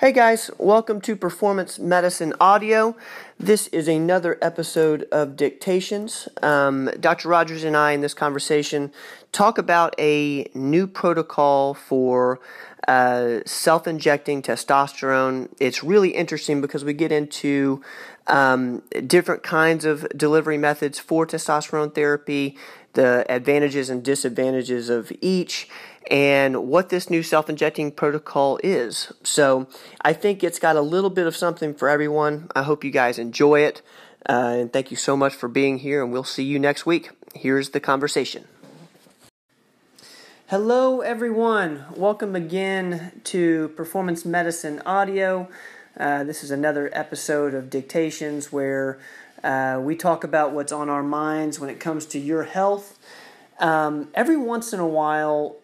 Hey guys, welcome to Performance Medicine Audio. This is another episode of Dictations. Um, Dr. Rogers and I, in this conversation, talk about a new protocol for uh, self injecting testosterone. It's really interesting because we get into um, different kinds of delivery methods for testosterone therapy, the advantages and disadvantages of each and what this new self injecting protocol is. So I think it's got a little bit of something for everyone. I hope you guys enjoy it. Uh, and thank you so much for being here, and we'll see you next week. Here's the conversation. Hello, everyone. Welcome again to Performance Medicine Audio. Uh, this is another episode of Dictations where uh, we talk about what's on our minds when it comes to your health. Um, every once in a while,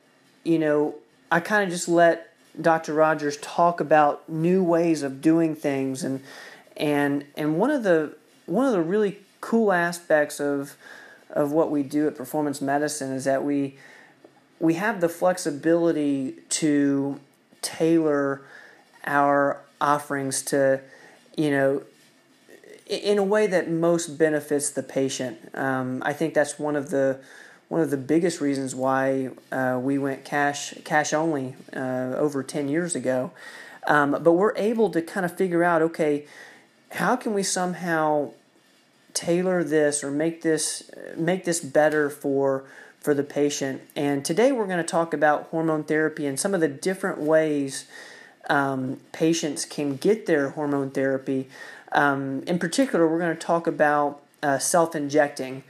you know, I kind of just let Dr. Rogers talk about new ways of doing things and and and one of the one of the really cool aspects of of what we do at performance medicine is that we we have the flexibility to tailor our offerings to you know in a way that most benefits the patient. Um, I think that's one of the one of the biggest reasons why uh, we went cash cash only uh, over 10 years ago. Um, but we're able to kind of figure out okay, how can we somehow tailor this or make this make this better for for the patient? And today we're going to talk about hormone therapy and some of the different ways um, patients can get their hormone therapy. Um, in particular, we're going to talk about uh, self injecting.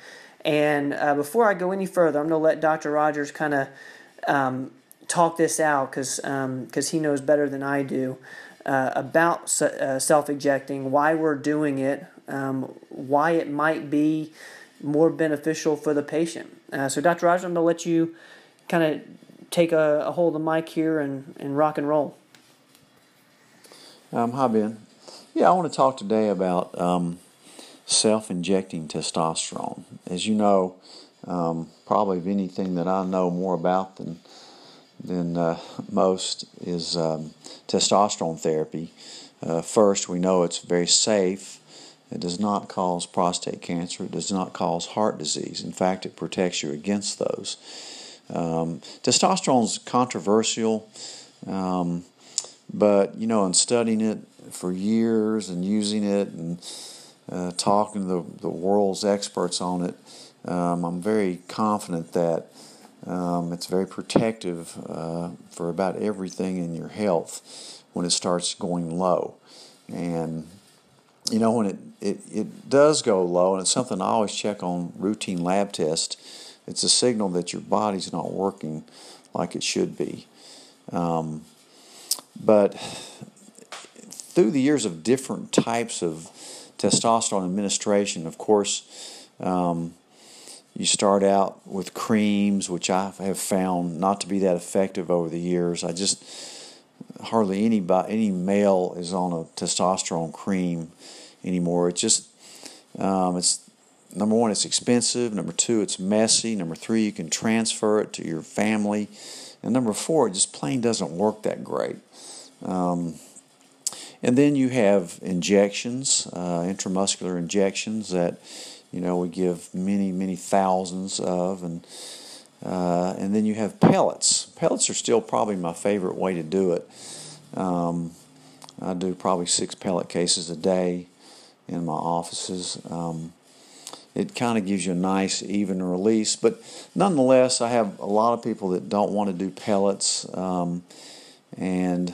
And uh, before I go any further, I'm going to let Dr. Rogers kind of um, talk this out because because um, he knows better than I do uh, about uh, self ejecting, why we're doing it, um, why it might be more beneficial for the patient. Uh, so, Dr. Rogers, I'm going to let you kind of take a, a, hold of the mic here and, and rock and roll. Um, hi, Ben. Yeah, I want to talk today about um, self injecting testosterone. As you know, um, probably of anything that I know more about than, than uh, most is um, testosterone therapy. Uh, first, we know it's very safe. It does not cause prostate cancer. It does not cause heart disease. In fact, it protects you against those. Um, testosterone is controversial, um, but you know, in studying it for years and using it and uh, talking to the, the world's experts on it, um, I'm very confident that um, it's very protective uh, for about everything in your health when it starts going low. And you know, when it, it, it does go low, and it's something I always check on routine lab tests, it's a signal that your body's not working like it should be. Um, but through the years of different types of testosterone administration, of course, um, you start out with creams, which I have found not to be that effective over the years. I just hardly any any male is on a testosterone cream anymore. It's just um, it's number one, it's expensive. Number two, it's messy. Number three, you can transfer it to your family, and number four, it just plain doesn't work that great. Um, and then you have injections, uh, intramuscular injections that you know we give many many thousands of, and uh, and then you have pellets. Pellets are still probably my favorite way to do it. Um, I do probably six pellet cases a day in my offices. Um, it kind of gives you a nice even release, but nonetheless, I have a lot of people that don't want to do pellets, um, and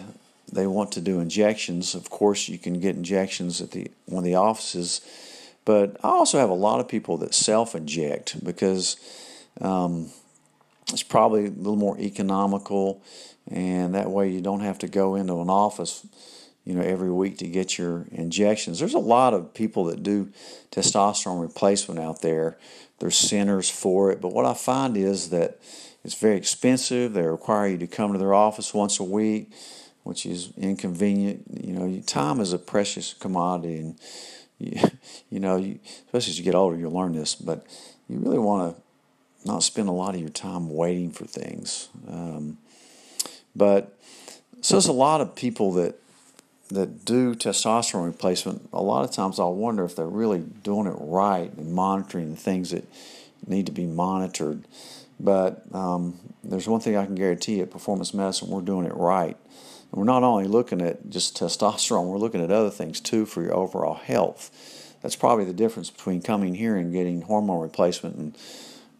they want to do injections. Of course, you can get injections at the one of the offices, but I also have a lot of people that self-inject because um, it's probably a little more economical, and that way you don't have to go into an office, you know, every week to get your injections. There's a lot of people that do testosterone replacement out there. There's centers for it, but what I find is that it's very expensive. They require you to come to their office once a week which is inconvenient. You know, time is a precious commodity, and you, you know, you, especially as you get older, you'll learn this. But you really want to not spend a lot of your time waiting for things. Um, but so there's a lot of people that that do testosterone replacement, a lot of times I'll wonder if they're really doing it right and monitoring the things that need to be monitored. But um, there's one thing I can guarantee at Performance Medicine, we're doing it right. And we're not only looking at just testosterone, we're looking at other things too for your overall health. That's probably the difference between coming here and getting hormone replacement and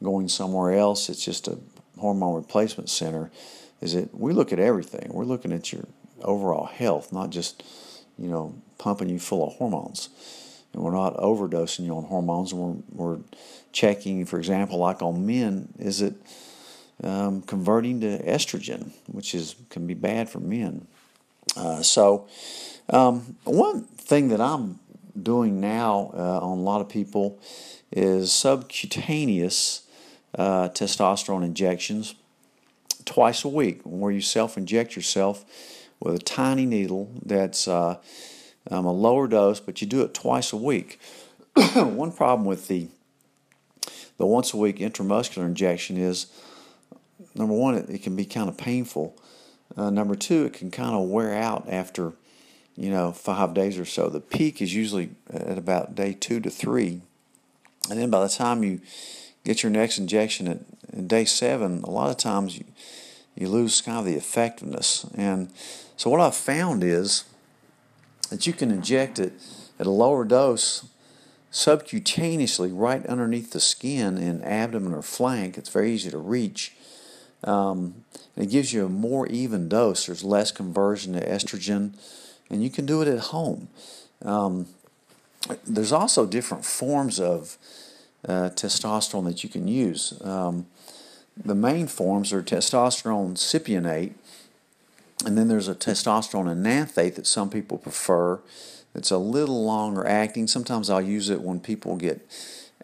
going somewhere else. It's just a hormone replacement center. Is that we look at everything. We're looking at your overall health, not just you know pumping you full of hormones. And we're not overdosing you on hormones. And we're we're checking, for example, like on men, is it um, converting to estrogen, which is can be bad for men. Uh, so, um, one thing that I'm doing now uh, on a lot of people is subcutaneous uh, testosterone injections twice a week, where you self inject yourself with a tiny needle that's uh, um, a lower dose, but you do it twice a week. One problem with the the once a week intramuscular injection is number one, it, it can be kind of painful. Uh, number two, it can kind of wear out after you know five days or so. The peak is usually at about day two to three, and then by the time you get your next injection at, at day seven, a lot of times you you lose kind of the effectiveness. And so what I've found is that you can inject it at a lower dose subcutaneously right underneath the skin in abdomen or flank. It's very easy to reach. Um, it gives you a more even dose. There's less conversion to estrogen, and you can do it at home. Um, there's also different forms of uh, testosterone that you can use. Um, the main forms are testosterone cypionate, and then there's a testosterone enanthate that some people prefer. It's a little longer acting. Sometimes I'll use it when people get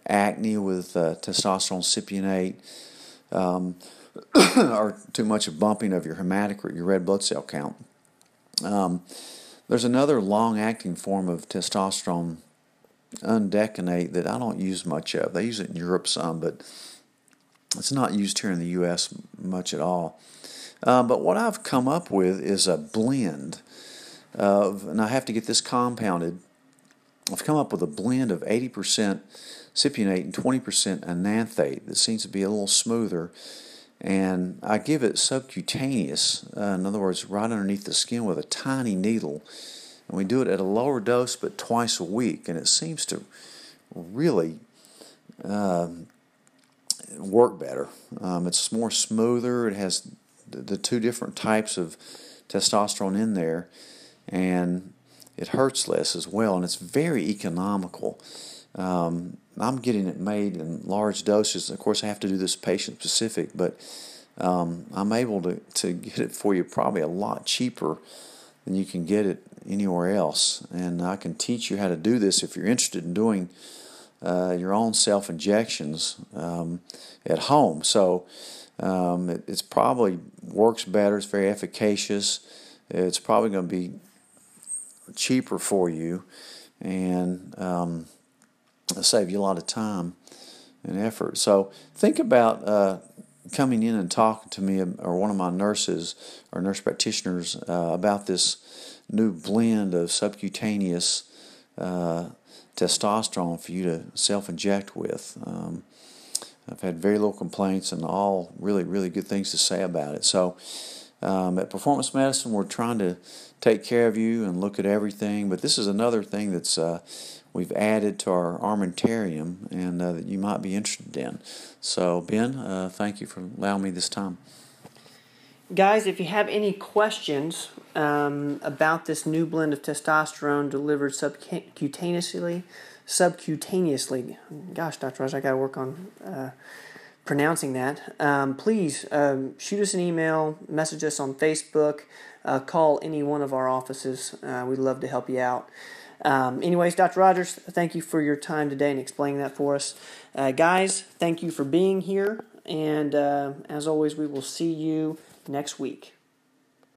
acne with uh, testosterone cypionate. Um, or too much of bumping of your hematocrit, your red blood cell count. Um, there's another long acting form of testosterone undecanate that I don't use much of. They use it in Europe some, but it's not used here in the U.S. much at all. Uh, but what I've come up with is a blend of, and I have to get this compounded. I've come up with a blend of 80% cypionate and 20% enanthate that seems to be a little smoother. And I give it subcutaneous, uh, in other words, right underneath the skin with a tiny needle. And we do it at a lower dose, but twice a week. And it seems to really uh, work better. Um, it's more smoother. It has the, two different types of testosterone in there, and it hurts less as well. And it's very economical. Um, I'm getting it made in large doses. Of course, I have to do this patient specific, but um, I'm able to, to get it for you probably a lot cheaper than you can get it anywhere else. And I can teach you how to do this if you're interested in doing uh, your own self injections um, at home. So um, it it's probably works better. It's very efficacious. It's probably going to be cheaper for you and um, save you a lot of time and effort. So think about uh, coming in and talking to me or one of my nurses or nurse practitioners uh, about this new blend of subcutaneous uh, testosterone for you to self inject with. Um, I've had very little complaints and all really, really good things to say about it. So, um, at Performance Medicine, we're trying to take care of you and look at everything. But this is another thing that's uh, we've added to our armamentarium and uh, that you might be interested in. So, Ben, uh, thank you for allowing me this time. Guys, if you have any questions um, about this new blend of testosterone delivered subcutaneously, subcutaneously, gosh, Dr. Raj, I got to work on uh, pronouncing that. Um, please um, shoot us an email, message us on Facebook, uh, call any one of our offices. Uh, we'd love to help you out. Um, anyways, Dr. Rogers, thank you for your time today and explaining that for us. Uh, guys, thank you for being here. And uh, as always, we will see you next week.